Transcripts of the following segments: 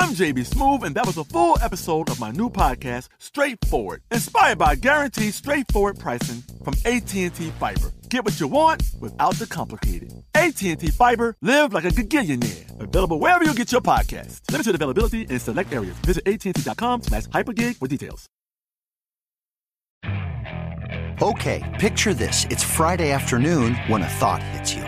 I'm JB Smoove, and that was a full episode of my new podcast, Straightforward, inspired by guaranteed straightforward pricing from AT&T Fiber. Get what you want without the complicated. AT&T Fiber, live like a gigillionaire. Available wherever you get your podcast. Limited availability in select areas. Visit AT&T.com slash hypergig for details. Okay, picture this. It's Friday afternoon when a thought hits you.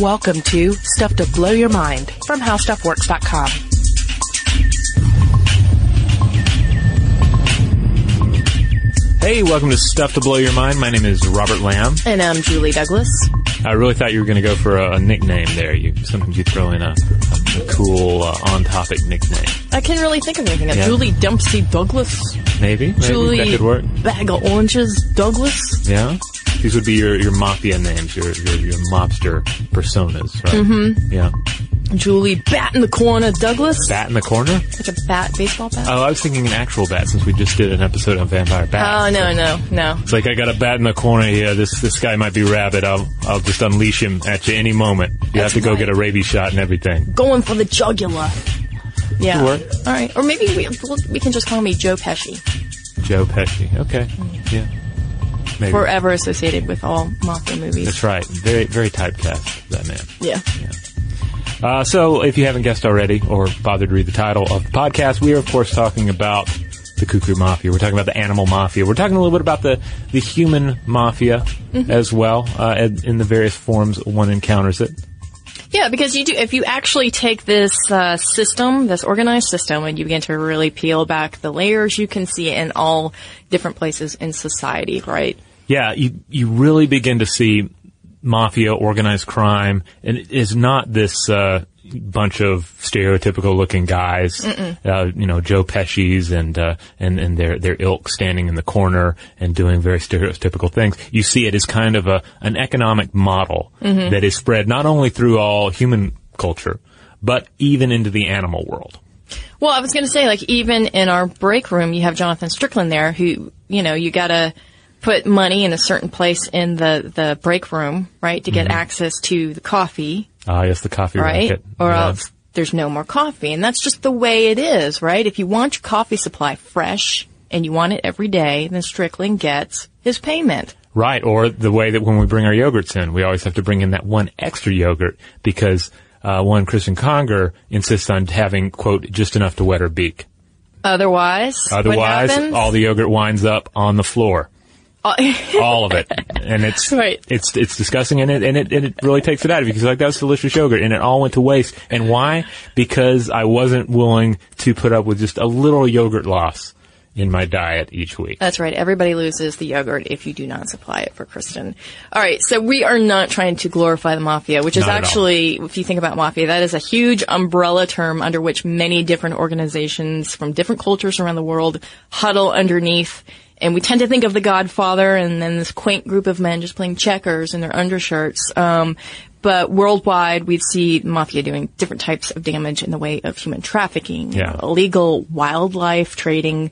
Welcome to Stuff to Blow Your Mind from HowStuffWorks.com. Hey, welcome to Stuff to Blow Your Mind. My name is Robert Lamb. And I'm Julie Douglas. I really thought you were going to go for a, a, nickname there. You sometimes you throw in a, a cool uh, on-topic nickname. I can't really think of anything. Yeah. Julie Dempsey Douglas. Maybe, maybe Julie that could work. Bag of Oranges Douglas. Yeah. These would be your, your mafia names, your, your, your mobster personas, right? Mm-hmm. Yeah. Julie Bat in the Corner Douglas. Bat in the Corner? Like a bat, baseball bat? Oh, I was thinking an actual bat since we just did an episode on vampire bats. Oh, no, no, no. It's like I got a bat in the corner here. This this guy might be rabid. I'll I'll just unleash him at you any moment. You That's have to go right. get a rabies shot and everything. Going for the jugular. Yeah. All right. Or maybe we, we can just call me Joe Pesci. Joe Pesci. Okay. Yeah. Maybe. Forever associated with all mafia movies. That's right. Very very typecast, that man. Yeah. Uh, so, if you haven't guessed already or bothered to read the title of the podcast, we are, of course, talking about the Cuckoo Mafia. We're talking about the animal mafia. We're talking a little bit about the, the human mafia as well, uh, in in the various forms one encounters it. Yeah, because you do. If you actually take this uh, system, this organized system, and you begin to really peel back the layers, you can see it in all different places in society, right? Yeah, you you really begin to see mafia, organized crime, and it is not this uh, bunch of stereotypical looking guys, uh, you know, Joe Pesci's and uh, and and their their ilk standing in the corner and doing very stereotypical things. You see it as kind of a an economic model that is spread not only through all human culture, but even into the animal world. Well, I was going to say, like, even in our break room, you have Jonathan Strickland there, who, you know, you got to put money in a certain place in the the break room, right, to get access to the coffee, Ah, yes, the coffee right, racket. or Yeah. else there's no more coffee, and that's just the way it is, right? If you want your coffee supply fresh and you want it every day, then Strickland gets his payment. Right, or the way that when we bring our yogurts in, we always have to bring in that one extra yogurt because uh, one Kristen Conger insists on having quote just enough to wet her beak. Otherwise, Otherwise, all the yogurt winds up on the floor, Uh, all of it, and it's Right. it's it's disgusting, and it and it and it really takes it out of you because like that was delicious yogurt, and it all went to waste. And why? Because I wasn't willing to put up with just a little yogurt loss in my diet each week. That's right. Everybody loses the yogurt if you do not supply it for Kristen. All right. So we are not trying to glorify the mafia, which is Not actually, if you think about mafia, that is a huge umbrella term under which many different organizations from different cultures around the world huddle underneath. And we tend to think of the Godfather and then this quaint group of men just playing checkers in their undershirts. Um, but worldwide, we see mafia doing different types of damage in the way of human trafficking, Yeah. illegal wildlife trading,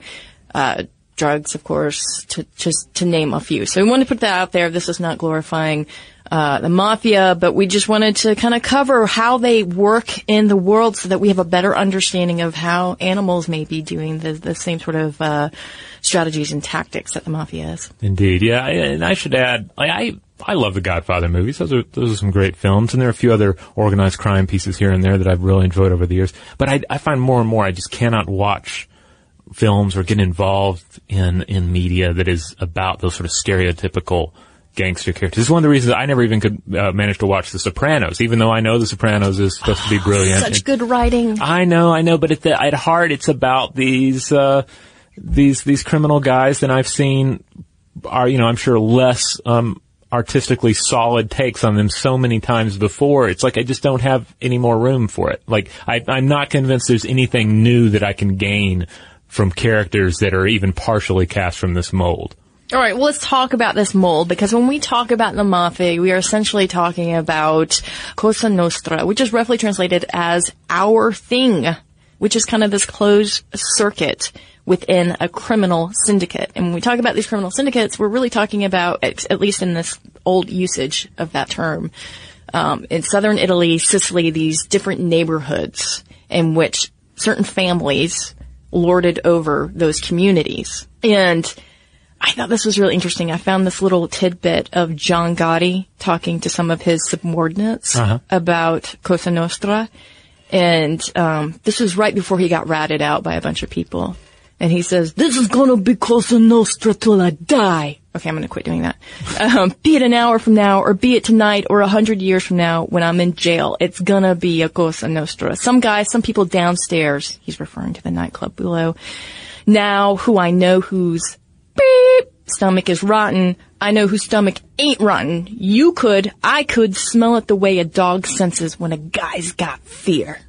uh, drugs, of course, to just to name a few. So we want to put that out there. This is not glorifying uh, the mafia, but we just wanted to kind of cover how they work in the world so that we have a better understanding of how animals may be doing the, the same sort of uh, strategies and tactics that the mafia is. Indeed, yeah, and I should add, I, I I love the Godfather movies. Those are those are some great films, and there are a few other organized crime pieces here and there that I've really enjoyed over the years. But I, I find more and more I just cannot watch films or get involved in in media that is about those sort of stereotypical gangster characters. This is one of the reasons I never even could uh, manage to watch The Sopranos, even though I know The Sopranos is supposed to be brilliant. Such good writing. I know, I know, but at the at heart, it's about these uh, these these criminal guys that I've seen are you know I'm sure less um, artistically solid takes on them so many times before. It's like I just don't have any more room for it. Like I, I'm not convinced there's anything new that I can gain from characters that are even partially cast from this mold. All right, well, let's talk about this mold because when we talk about the mafia, we are essentially talking about Cosa Nostra, which is roughly translated as our thing, which is kind of this closed circuit within a criminal syndicate. And when we talk about these criminal syndicates, we're really talking about, at least in this old usage of that term, um, in southern Italy, Sicily, these different neighborhoods in which certain families lorded over those communities. And I thought this was really interesting. I found this little tidbit of John Gotti talking to some of his subordinates about Cosa Nostra. And um, this was right before he got ratted out by a bunch of people. And he says, this is gonna be Cosa Nostra till I die. Okay, I'm gonna quit doing that. Um, be it an hour from now, or be it tonight, or a hundred years from now when I'm in jail, it's gonna be a Cosa Nostra. Some guys, some people downstairs, he's referring to the nightclub below, now who I know whose beep stomach is rotten, I know whose stomach ain't rotten. You could, I could smell it the way a dog senses when a guy's got fear.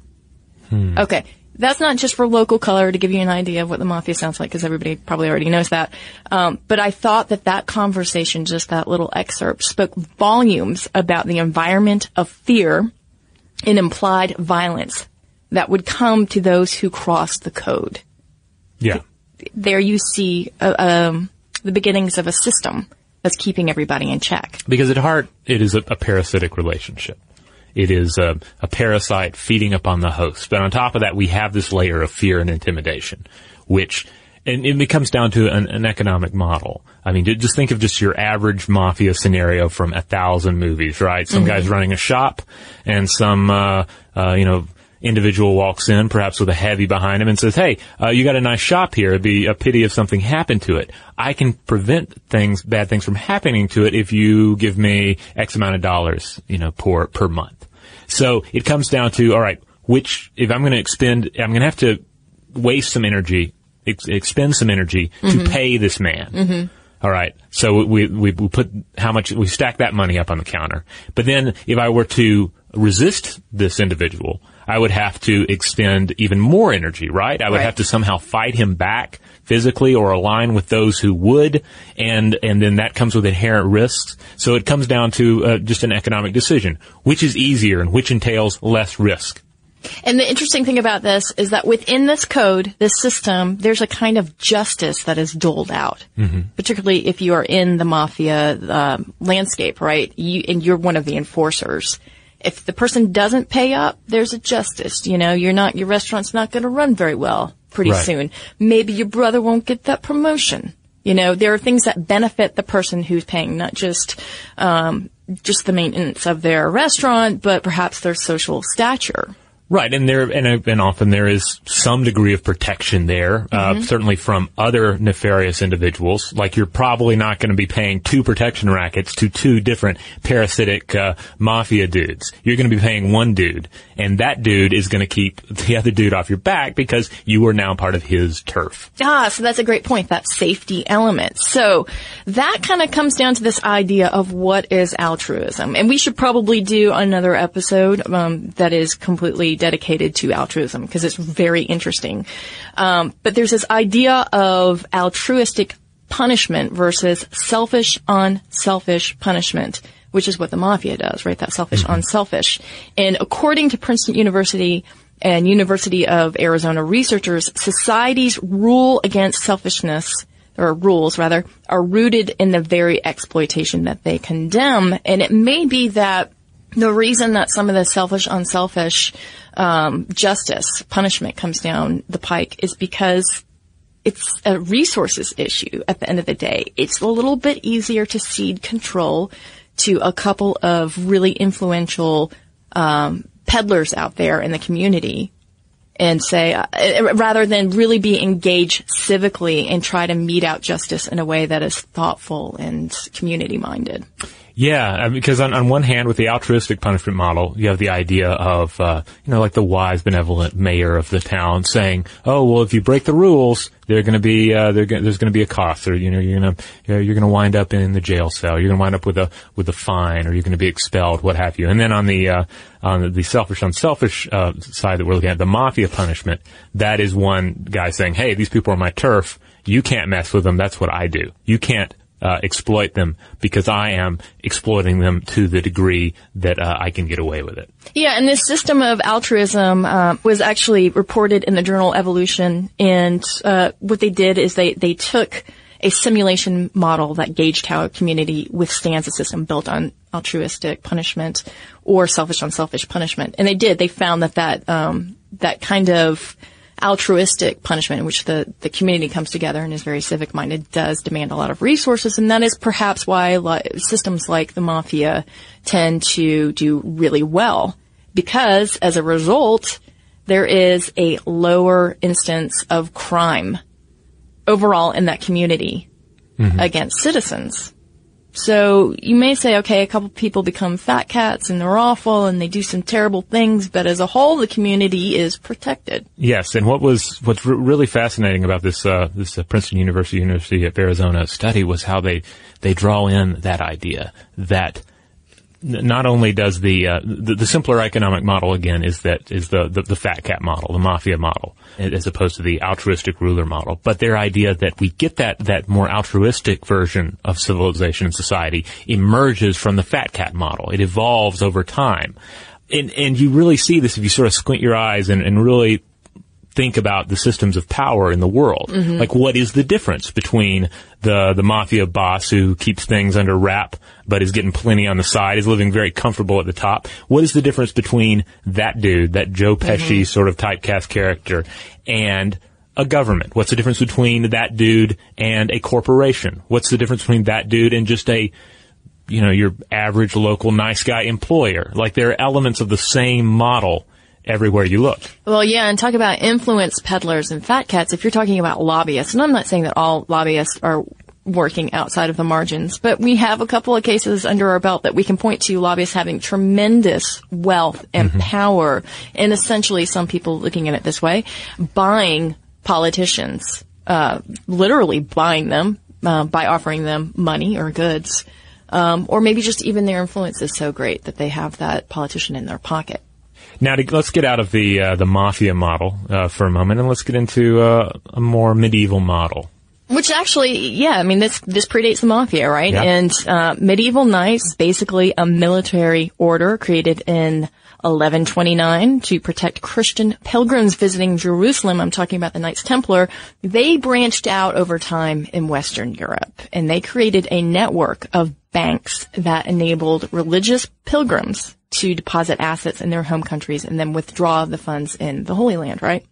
Okay. That's not just for local color to give you an idea of what the mafia sounds like, because everybody probably already knows that. Um, but I thought that that conversation, just that little excerpt, spoke volumes about the environment of fear and implied violence that would come to those who crossed the code. Yeah. There you see uh, um, the beginnings of a system that's keeping everybody in check. Because at heart, it is a, a parasitic relationship. It is a, a parasite feeding upon the host. But on top of that, we have this layer of fear and intimidation, which, and it comes down to an, an economic model. I mean, just think of just your average mafia scenario from a thousand movies, right? Some guy's running a shop and some, uh, uh, you know, individual walks in, perhaps with a heavy behind him, and says, "Hey, uh, you got a nice shop here. It'd be a pity if something happened to it. I can prevent things, bad things, from happening to it if you give me X amount of dollars, you know, per per month." So it comes down to, all right, which if I'm going to expend, I'm going to have to waste some energy, ex- expend some energy to pay this man. All right. So we, we, we put how much, we stack that money up on the counter. But then if I were to resist this individual, I would have to expend even more energy, right? I would Right. have to somehow fight him back physically or align with those who would. And, and then that comes with inherent risks. So it comes down to uh, just an economic decision. Which is easier and which entails less risk? And the interesting thing about this is that within this code, this system, there's a kind of justice that is doled out. Particularly if you are in the mafia um, landscape, right? You, and you're one of the enforcers. If the person doesn't pay up, there's a justice. You know, you're not your restaurant's not going to run very well pretty Right. soon. Maybe your brother won't get that promotion. You know, there are things that benefit the person who's paying, not just um, just the maintenance of their restaurant, but perhaps their social stature. Right, and there and, and often there is some degree of protection there, uh, certainly from other nefarious individuals. Like you're probably not going to be paying two protection rackets to two different parasitic uh, mafia dudes. You're going to be paying one dude, and that dude is going to keep the other dude off your back because you are now part of his turf. Ah, so that's a great point, that safety element. So that kind of comes down to this idea of what is altruism. And we should probably do another episode um, that is completely dedicated to altruism because it's very interesting. Um, but there's this idea of altruistic punishment versus selfish on selfish punishment which is what the mafia does, right? That selfish on selfish. And according to Princeton University and University of Arizona researchers, society's rule against selfishness or rules rather, are rooted in the very exploitation that they condemn. And it may be that the reason that some of the selfish, unselfish um, justice punishment comes down the pike is because it's a resources issue at the end of the day. It's a little bit easier to cede control to a couple of really influential um, peddlers out there in the community and say, uh, rather than really be engaged civically and try to mete out justice in a way that is thoughtful and community minded. Yeah, because on, on one hand, with the altruistic punishment model, you have the idea of, uh, you know, like the wise, benevolent mayor of the town saying, "Oh, well, if you break the rules, they're going to be, uh, they're gonna, there's going to be a cost, or you know, you're going to, you're going to wind up in the jail cell, you're going to wind up with a with a fine, or you're going to be expelled, what have you." And then on the uh, on the selfish, unselfish uh, side that we're looking at, the mafia punishment, that is one guy saying, "Hey, these people are my turf. You can't mess with them. That's what I do. You can't." Uh, exploit them because I am exploiting them to the degree that uh, I can get away with it. Yeah, and this system of altruism uh, was actually reported in the journal Evolution, and uh, what they did is they they took a simulation model that gauged how a community withstands a system built on altruistic punishment or selfish on selfish punishment, and they did. They found that that um, that kind of altruistic punishment in which the, the community comes together and is very civic minded does demand a lot of resources. And that is perhaps why li- systems like the mafia tend to do really well because as a result, there is a lower instance of crime overall in that community mm-hmm. against citizens. So you may say, okay, a couple people become fat cats and they're awful and they do some terrible things, but as a whole, the community is protected. Yes, and what was what's re- really fascinating about this uh, this uh, Princeton University University of Arizona study was how they they draw in that idea that not only does the, uh, the the simpler economic model again is that is the, the the fat cat model, the mafia model, as opposed to the altruistic ruler model, but their idea that we get that that more altruistic version of civilization and society emerges from the fat cat model. It evolves over time. And, and you really see this if you sort of squint your eyes and, and really think about the systems of power in the world. Mm-hmm. Like, what is the difference between the the mafia boss who keeps things under wrap but is getting plenty on the side, is living very comfortable at the top? What is the difference between that dude, that Joe mm-hmm. Pesci sort of typecast character, and a government? What's the difference between that dude and a corporation? What's the difference between that dude and just a you know, your average local nice guy employer? Like, there are elements of the same model everywhere you look. Well, yeah, and talk about influence peddlers and fat cats. If you're talking about lobbyists, and I'm not saying that all lobbyists are working outside of the margins, but we have a couple of cases under our belt that we can point to lobbyists having tremendous wealth and power, and essentially some people looking at it this way, buying politicians, uh, literally buying them uh, by offering them money or goods. Um, or maybe just even their influence is so great that they have that politician in their pocket. Now, to, let's get out of the uh, the mafia model uh, for a moment, and let's get into uh, a more medieval model. Which actually, yeah, I mean, this, this predates the mafia, right? Yeah. And, uh, medieval knights, basically a military order created in 1129 to protect Christian pilgrims visiting Jerusalem. I'm talking about the Knights Templar. They branched out over time in Western Europe and they created a network of banks that enabled religious pilgrims to deposit assets in their home countries and then withdraw the funds in the Holy Land, right?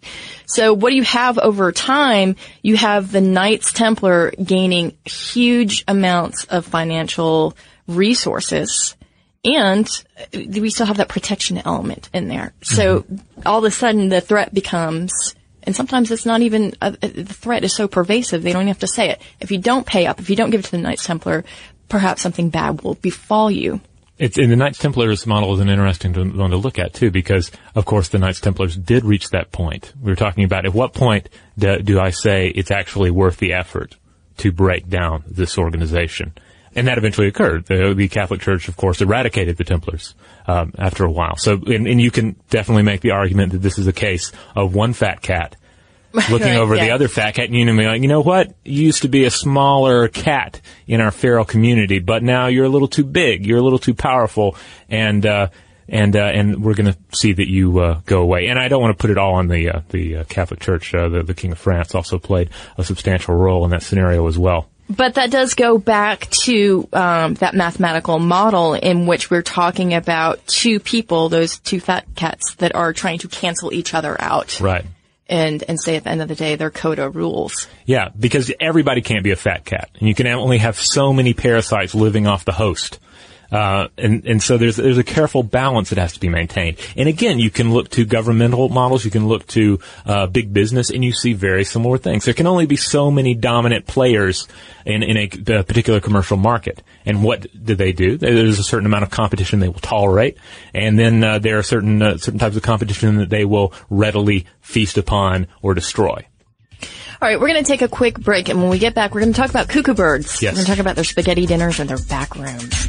So what do you have over time? You have the Knights Templar gaining huge amounts of financial resources and we still have that protection element in there. So all of a sudden the threat becomes, and sometimes it's not even, uh, the threat is so pervasive they don't even have to say it. If you don't pay up, if you don't give it to the Knights Templar, perhaps something bad will befall you. It's in the Knights Templars model is an interesting one to look at too, because of course the Knights Templars did reach that point. We were talking about at what point do, do I say it's actually worth the effort to break down this organization, and that eventually occurred. The, the Catholic Church, of course, eradicated the Templars um, after a while. So, and, and you can definitely make the argument that this is a case of one fat cat looking Right, over the other fat cat and you know, be like, you know what? You used to be a smaller cat in our feral community, but now you're a little too big. You're a little too powerful, and uh, and uh, and we're going to see that you uh, go away. And I don't want to put it all on the uh, the uh, Catholic Church. Uh, the, the King of France also played a substantial role in that scenario as well. But that does go back to um, that mathematical model in which we're talking about two people, those two fat cats, that are trying to cancel each other out, Right. And and say at the end of the day they're coda rules. Yeah, because everybody can't be a fat cat, and you can only have so many parasites living off the host. Uh, and, and so there's, there's a careful balance that has to be maintained. And again, you can look to governmental models, you can look to, uh, big business, and you see very similar things. There can only be so many dominant players in, in a, a particular commercial market. And what do they do? There's a certain amount of competition they will tolerate, and then, uh, there are certain, uh, certain types of competition that they will readily feast upon or destroy. All right, we're going to take a quick break, and when we get back, we're going to talk about cuckoo birds. Yes. We're going to talk about their spaghetti dinners and their back rooms.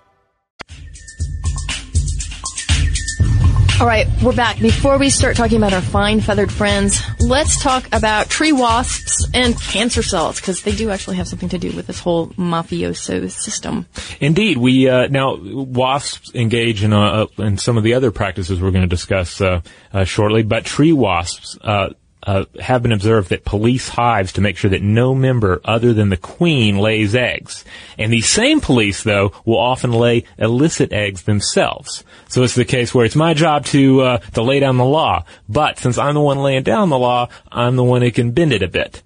All right, we're back. Before we start talking about our fine feathered friends, let's talk about tree wasps and cancer cells because they do actually have something to do with this whole mafioso system. Indeed, we uh, now wasps engage in uh, in some of the other practices we're going to discuss uh, uh, shortly, but tree wasps. Uh, have been observed that police hives to make sure that no member other than the queen lays eggs. And these same police, though, will often lay illicit eggs themselves. So it's the case where it's my job to uh, to lay down the law, but since I'm the one laying down the law, I'm the one who can bend it a bit.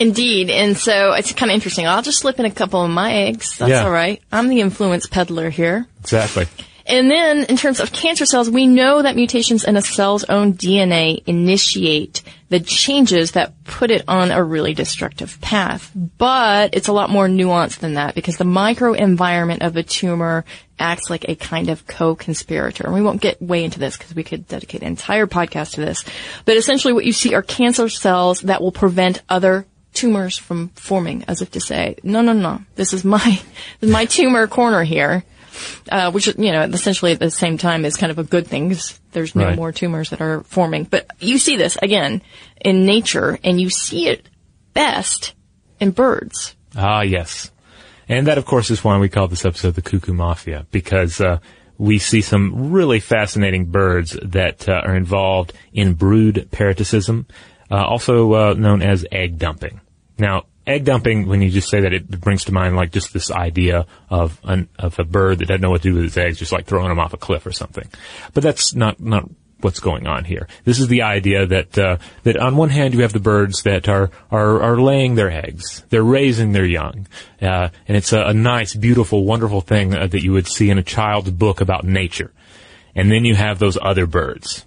Indeed, and so it's kind of interesting. I'll just slip in a couple of my eggs. That's Yeah. all right. I'm the influence peddler here. Exactly. And then, in terms of cancer cells, we know that mutations in a cell's own DNA initiate the changes that put it on a really destructive path. But it's a lot more nuanced than that because the microenvironment of a tumor acts like a kind of co-conspirator. And we won't get way into this because we could dedicate an entire podcast to this. But essentially what you see are cancer cells that will prevent other tumors from forming as if to say, no, no, no, this is my, this is my tumor corner here uh, which you know essentially at the same time is kind of a good thing because there's no Right. more tumors that are forming. But you see this again in nature, and you see it best in birds. Ah, yes. And that, of course, is why we call this episode the Cuckoo Mafia, because uh, we see some really fascinating birds that uh, are involved in brood parasitism, uh, also uh, known as egg dumping. Now, egg dumping, when you just say that, it brings to mind like just this idea of an, of a bird that doesn't know what to do with its eggs, just like throwing them off a cliff or something. But that's not not what's going on here. This is the idea that uh, that on one hand you have the birds that are are, are laying their eggs, they're raising their young, uh, and it's a, a nice, beautiful, wonderful thing uh, that you would see in a child's book about nature. And then you have those other birds.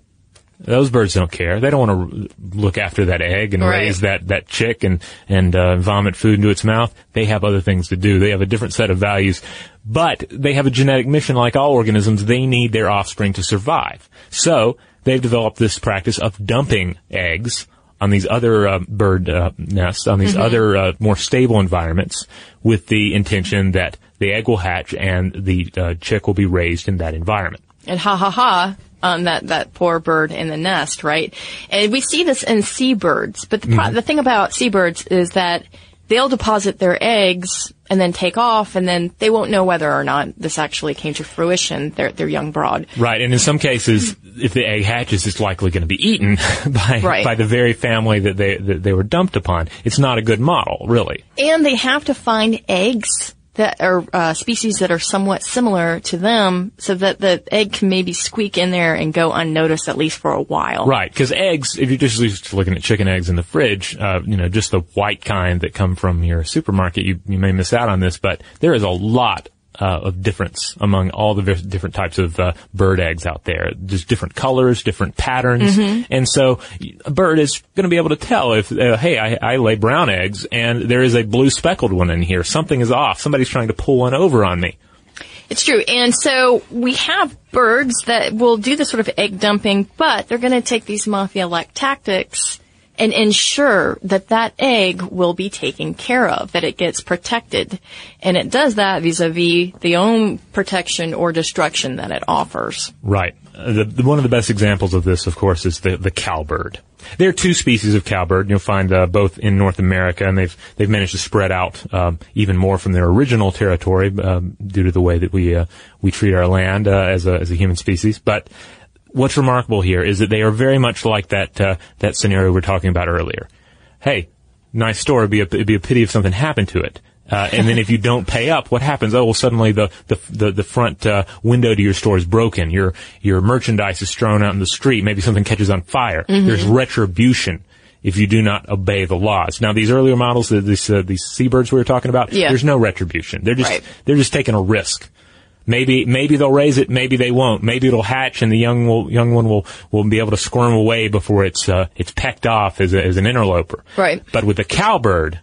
Those birds don't care. They don't want to look after that egg and Right. raise that, that chick and, and uh, vomit food into its mouth. They have other things to do. They have a different set of values. But they have a genetic mission like all organisms. They need their offspring to survive. So they've developed this practice of dumping eggs on these other uh, bird uh, nests, on these other uh, more stable environments with the intention that the egg will hatch and the uh, chick will be raised in that environment. And ha ha ha on that, that poor bird in the nest, right? And we see this in seabirds, but the, pro- Mm-hmm. the thing about seabirds is that they'll deposit their eggs and then take off and then they won't know whether or not this actually came to fruition, their, their young brood. Right, and in some cases, if the egg hatches, it's likely going to be eaten by Right. by the very family that they that they were dumped upon. It's not a good model, really. And they have to find eggs that are uh, species that are somewhat similar to them so that the egg can maybe squeak in there and go unnoticed at least for a while. Right, because eggs, if you're just looking at chicken eggs in the fridge, uh, you know, just the white kind that come from your supermarket, you, you may miss out on this, but there is a lot uh, of difference among all the different types of uh, bird eggs out there. Just different colors, different patterns, and so a bird is going to be able to tell if, uh, hey, I, I lay brown eggs and there is a blue speckled one in here. Something is off. Somebody's trying to pull one over on me. It's true. And so we have birds that will do this sort of egg dumping, but they're going to take these mafia-like tactics and ensure that that egg will be taken care of, that it gets protected. And it does that vis-a-vis the own protection or destruction that it offers. Right. Uh, The, the, one of the best examples of this, of course, is the, the cowbird. There are two species of cowbird. You'll find uh, both in North America, and they've they've managed to spread out um, even more from their original territory um, due to the way that we uh, we treat our land uh, as a as a human species. But what's remarkable here is that they are very much like that uh, that scenario we were talking about earlier. Hey, nice store. It'd be a, it'd be a pity if something happened to it. Uh, and then if you don't pay up, what happens? Oh, well, suddenly the the the, the front uh, window to your store is broken. Your your merchandise is thrown out in the street. Maybe something catches on fire. There's retribution if you do not obey the laws. Now, these earlier models, uh, these uh, these seabirds we were talking about, Yeah. there's no retribution. They're just Right. they're just taking a risk. Maybe maybe they'll raise it, maybe they won't. Maybe it'll hatch, and the young will, young one will will be able to squirm away before it's uh, it's pecked off as a, as an interloper. Right. But with the cowbird,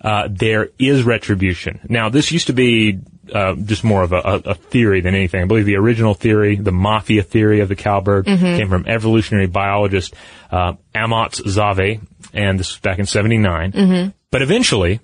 uh, there is retribution. Now, this used to be uh, just more of a, a, theory than anything. I believe the original theory, the mafia theory of the cowbird, Mhm. came from evolutionary biologist uh, Amotz Zahavi, and this was back in '79. Mhm. But eventually,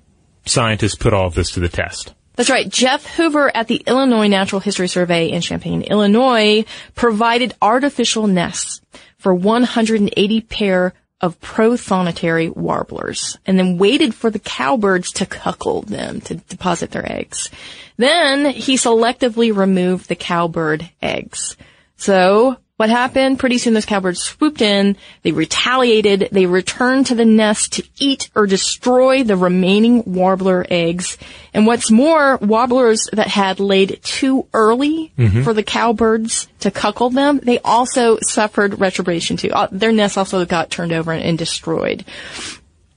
scientists put all of this to the test. That's right. Jeff Hoover at the Illinois Natural History Survey in Champaign, Illinois provided artificial nests for 180 pair of prothonotary warblers and then waited for the cowbirds to cuckold them to deposit their eggs. Then he selectively removed the cowbird eggs. So what happened? Pretty soon those cowbirds swooped in, they retaliated, they returned to the nest to eat or destroy the remaining warbler eggs. And what's more, warblers that had laid too early Mhm. for the cowbirds to cuckold them, they also suffered retribution too. Uh, Their nests also got turned over and destroyed.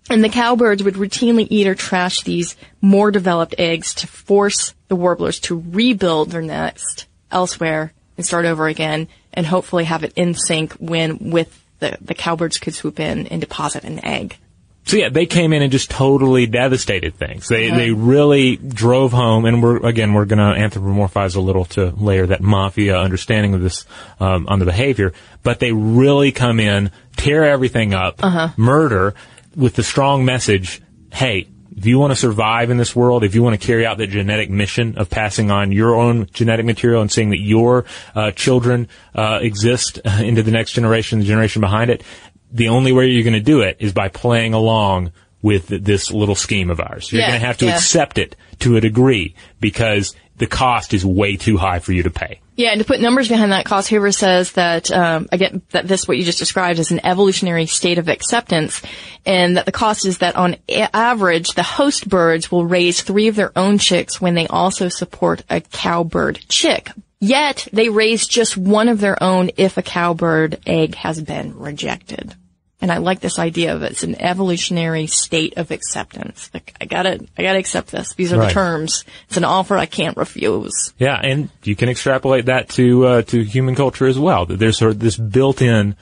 And the cowbirds would routinely eat or trash these more developed eggs to force the warblers to rebuild their nest elsewhere and start over again and hopefully have it in sync when with the, the cowbirds could swoop in and deposit an egg. So yeah, they came in and just totally devastated things. They Uh-huh. they really drove home, and we're again we're going to anthropomorphize a little to layer that mafia understanding of this um, on the behavior. But they really come in, tear everything up, Uh-huh. murder, with the strong message: Hey, if you want to survive in this world, if you want to carry out the genetic mission of passing on your own genetic material and seeing that your uh, children uh, exist uh, into the next generation, the generation behind it, the only way you're going to do it is by playing along with this little scheme of ours. You're Yeah, going to have to yeah. accept it to a degree because the cost is way too high for you to pay. Yeah, and to put numbers behind that, Klaus Hoover says that um, again that this what you just described is an evolutionary state of acceptance, and that the cost is that on a- average the host birds will raise three of their own chicks when they also support a cowbird chick. Yet they raise just one of their own if a cowbird egg has been rejected. And I like this idea of it's an evolutionary state of acceptance. Like I gotta, I gotta accept this. These are Right. the terms. It's an offer I can't refuse. Yeah, and you can extrapolate that to uh, to human culture as well. That there's sort of this built-in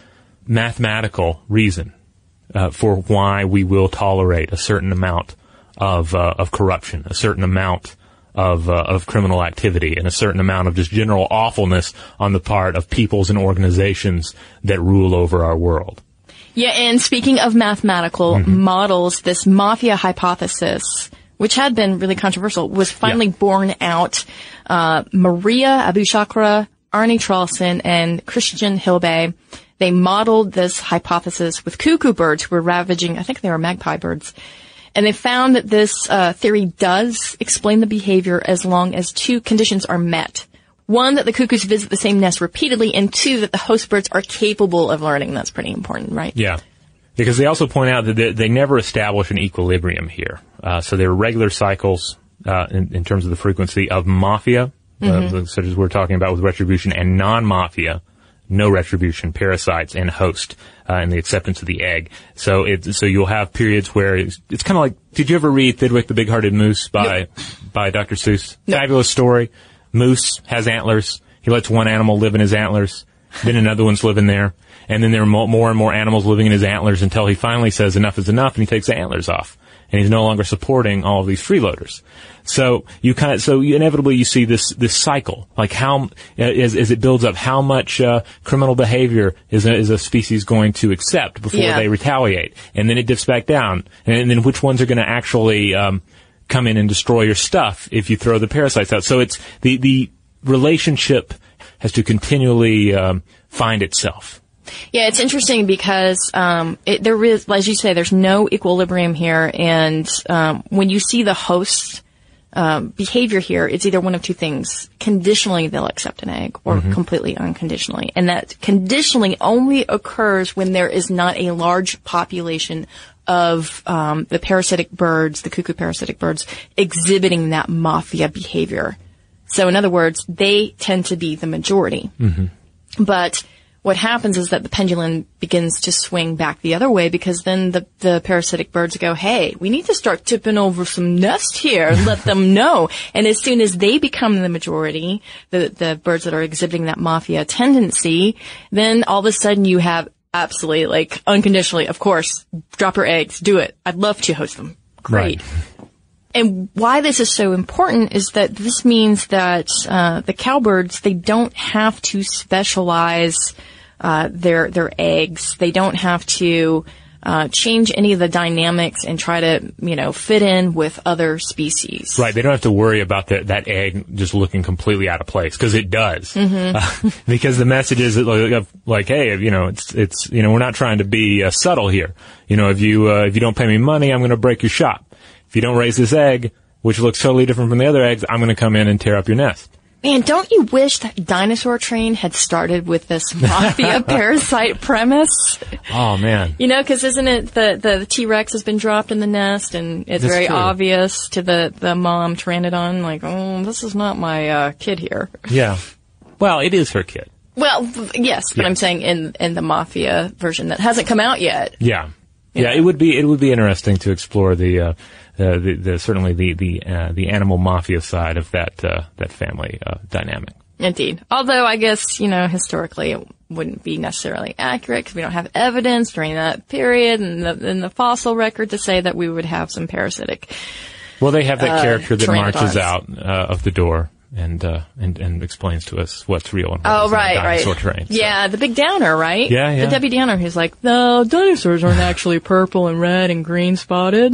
mathematical reason uh, for why we will tolerate a certain amount of uh, of corruption, a certain amount of uh, of criminal activity, and a certain amount of just general awfulness on the part of peoples and organizations that rule over our world. Yeah, and speaking of mathematical models, this mafia hypothesis, which had been really controversial, was finally borne out. Uh, Maria Abushakra, Arne Traulsen, and Christian Hilbe, they modeled this hypothesis with cuckoo birds who were ravaging, I think they were magpie birds. And they found that this uh, theory does explain the behavior as long as two conditions are met. One, that the cuckoos visit the same nest repeatedly, and two, that the host birds are capable of learning. That's pretty important, right? Yeah. Because they also point out that they, they never establish an equilibrium here. Uh, so there are regular cycles uh, in, in terms of the frequency of mafia, Mhm. uh, such as we're talking about with retribution, and non-mafia, no retribution, parasites, and host, uh, and the acceptance of the egg. So it, so you'll have periods where it's, it's kind of like, did you ever read Thidwick the Big-Hearted Moose by, by Dr. Seuss? Fabulous story. Moose has antlers. He lets one animal live in his antlers. Then another one's living there. And then there are more and more animals living in his antlers until he finally says enough is enough and he takes the antlers off. And he's no longer supporting all of these freeloaders. So you kind of, so you inevitably you see this, this cycle. Like how, as, as it builds up, how much, uh, criminal behavior is a, is a species going to accept before Yeah. they retaliate. And then it dips back down. And, then which ones are going to actually, um, come in and destroy your stuff if you throw the parasites out. So it's the the relationship has to continually um, find itself. Yeah, it's interesting because um, it, there is, as you say, there's no equilibrium here, and um, when you see the host um, behavior here, it's either one of two things: conditionally, they'll accept an egg, or Mhm. completely unconditionally, and that conditionally only occurs when there is not a large population of um, the parasitic birds, the cuckoo parasitic birds, exhibiting that mafia behavior. So, in other words, they tend to be the majority. But what happens is that the pendulum begins to swing back the other way because then the, the parasitic birds go, hey, we need to start tipping over some nest here and let them know. And as soon as they become the majority, the, the birds that are exhibiting that mafia tendency, then all of a sudden you have absolutely, like, unconditionally, of course, drop your eggs, do it. I'd love to host them. Great. And why this is so important is that this means that uh, the cowbirds they don't have to specialize uh, their their eggs. They don't have to uh, change any of the dynamics and try to you know fit in with other species. Right. They don't have to worry about the, that egg just looking completely out of place because it does. Mm-hmm. Uh, because the message is like, like, hey, you know, it's it's you know, we're not trying to be uh, subtle here. You know, if you uh, if you don't pay me money, I'm going to break your shop. If you don't raise this egg, which looks totally different from the other eggs, I'm going to come in and tear up your nest. Man, don't you wish that Dinosaur Train had started with this mafia parasite premise? Oh man. You know, because isn't it the the T Rex has been dropped in the nest, and it's That's very true. obvious to the the mom Pteranodon, like, oh, this is not my uh, kid here. Yeah. Well, it is her kid. Well, yes, but Yeah. I'm saying in in the mafia version that hasn't come out yet. Yeah. Yeah, it would be it would be interesting to explore the uh, the, the certainly the the uh, the animal mafia side of that uh, that family uh, dynamic. Indeed. Although I guess, you know, historically it wouldn't be necessarily accurate because we don't have evidence during that period and the, in the fossil record to say that we would have some parasitic. Well, they have that Uh, character that marches out uh, of the door and uh, and and explains to us what's real and what Oh, right, dinosaur right. terrain. So- Yeah, the big downer, right? Yeah, yeah. The Debbie Downer who's like, no, dinosaurs aren't actually purple and red and green spotted.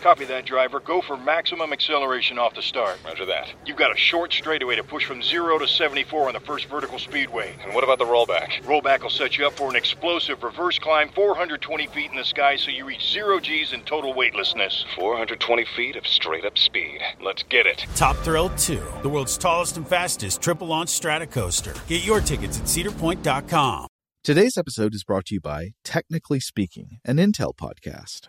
Copy that, driver. Go for maximum acceleration off the start. Roger that. You've got a short straightaway to push from 0 to 74 on the first vertical speedway. And what about the rollback? Rollback will set you up for an explosive reverse climb 420 feet in the sky so you reach 0 G's in total weightlessness. 420 feet of straight up speed. Let's get it. Top Thrill 2, the world's tallest and fastest triple launch strata coaster. Get your tickets at cedarpoint.com. Today's episode is brought to you by Technically Speaking, an Intel podcast.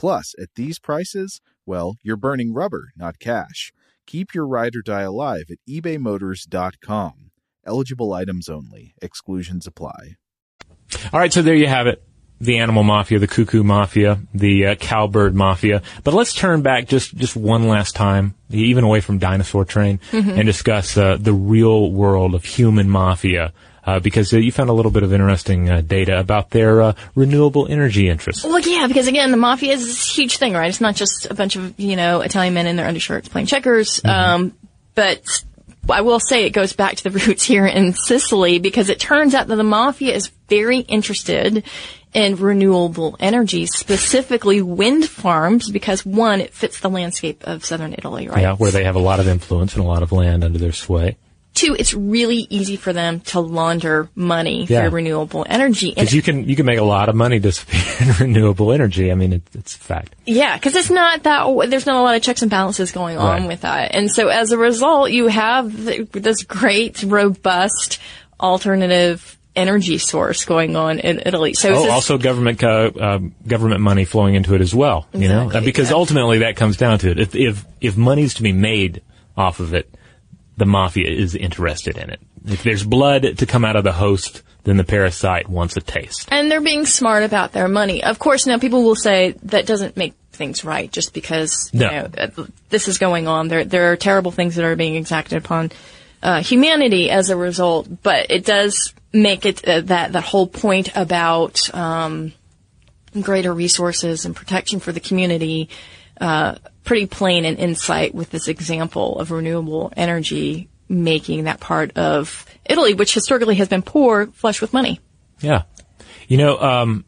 Plus, at these prices, well, you're burning rubber, not cash. Keep your ride or die alive at ebaymotors.com. Eligible items only. Exclusions apply. All right, so there you have it. The animal mafia, the cuckoo mafia, the uh, cowbird mafia. But let's turn back just, just one last time, even away from dinosaur train, Mhm. and discuss uh, the real world of human mafia. Uh, because uh, you found a little bit of interesting uh, data about their uh, renewable energy interests. Well, yeah, because again, the mafia is this huge thing, right? It's not just a bunch of you know Italian men in their undershirts playing checkers, um, but I will say it goes back to the roots here in Sicily because it turns out that the mafia is very interested in renewable energy, specifically wind farms, because one, it fits the landscape of southern Italy, right? Yeah, where they have a lot of influence and a lot of land under their sway. Two, it's really easy for them to launder money Yeah. through renewable energy. Because you can you can make a lot of money disappearing in renewable energy. I mean, it, it's a fact. Yeah, because it's not that there's not a lot of checks and balances going on Right. with that, and so as a result, you have th- this great, robust, alternative energy source going on in Italy. So oh, also government uh, government money flowing into it as well. You know, Exactly, Uh, because yeah. ultimately that comes down to it. If if if money's to be made off of it, the mafia is interested in it. If there's blood to come out of the host, then the parasite wants a taste. and they're being smart about their money. Of course, now people will say that doesn't make things right just because you know this is going on. There there are terrible things that are being exacted upon uh, humanity as a result, but it does make it uh, that that whole point about um, greater resources and protection for the community uh, pretty plain in insight with this example of renewable energy making that part of Italy, which historically has been poor, flush with money. Yeah, you know, um,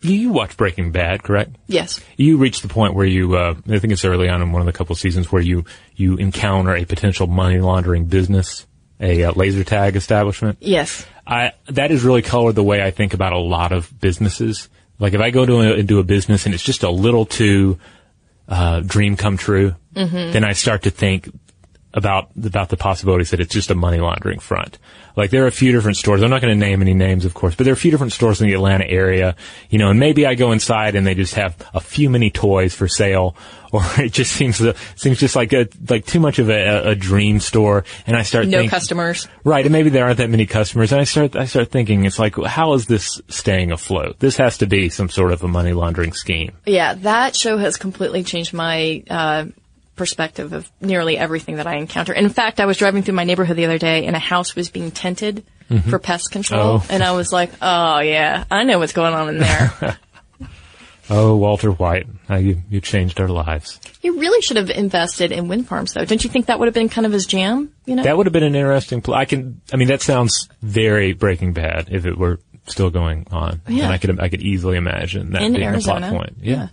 you, you watch Breaking Bad, correct? Yes. You reach the point where you, uh, I think it's early on in one of the couple of seasons where you you encounter a potential money laundering business, a uh, laser tag establishment. Yes. I that has really colored the way I think about a lot of businesses. Like if I go to a, into a business and it's just a little too uh, dream come true, Mhm. then I start to think about about the possibilities that it's just a money laundering front. Like there are a few different stores. I'm not going to name any names, of course, but there are a few different stores in the Atlanta area. You know, and maybe I go inside and they just have a few mini toys for sale, or it just seems seems just like a like too much of a, a dream store. And I start No thinking, customers. Right, and maybe there aren't that many customers, and I start I start thinking it's like, how is this staying afloat? This has to be some sort of a money laundering scheme. Yeah, that show has completely changed my uh, perspective of nearly everything that I encounter. In fact, I was driving through my neighborhood the other day, and a house was being tented Mhm. for pest control, Oh. and I was like, "Oh yeah, I know what's going on in there." Oh, Walter White, how you you changed our lives. You really should have invested in wind farms, though. Don't you think that would have been kind of his jam? You know, That would have been an interesting. Pl- I can. I mean, that sounds very Breaking Bad if it were still going on. Yeah. And I could I could easily imagine that in being Arizona. the plot point. Yeah.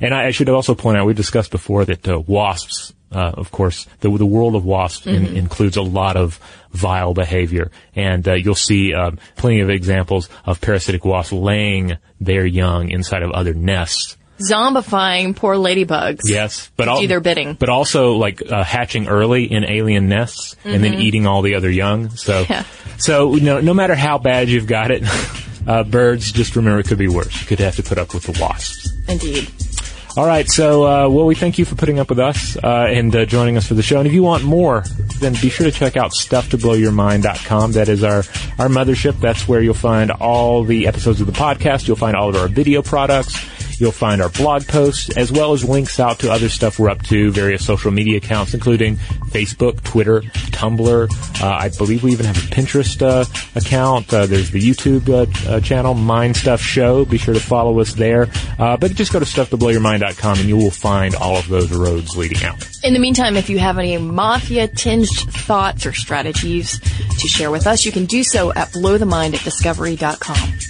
And I, I should also point out we discussed before that uh, wasps. Uh, of course, the the world of wasps in, Mhm. includes a lot of vile behavior, and uh, you'll see um, plenty of examples of parasitic wasps laying their young inside of other nests. zombifying poor ladybugs. Yes, but al- do their bidding. But also like uh, hatching early in alien nests and then Mhm. eating all the other young. So, Yeah. so you know, no matter how bad you've got it, uh, birds just remember it could be worse. You could have to put up with the wasps. Indeed. All right, so uh, well, we thank you for putting up with us uh, and uh, joining us for the show. And if you want more, then be sure to check out stufftoblowyourmind.com. That is our our mothership. That's where you'll find all the episodes of the podcast. You'll find all of our video products. You'll find our blog posts as well as links out to other stuff we're up to, various social media accounts, including Facebook, Twitter, Tumblr. Uh, I believe we even have a Pinterest uh, account. Uh, there's the YouTube uh, uh, channel, Mind Stuff Show. Be sure to follow us there. Uh, but just go to stufftoblowyourmind.com and you will find all of those roads leading out. In the meantime, if you have any mafia tinged thoughts or strategies to share with us, you can do so at blowthemind at discovery.com.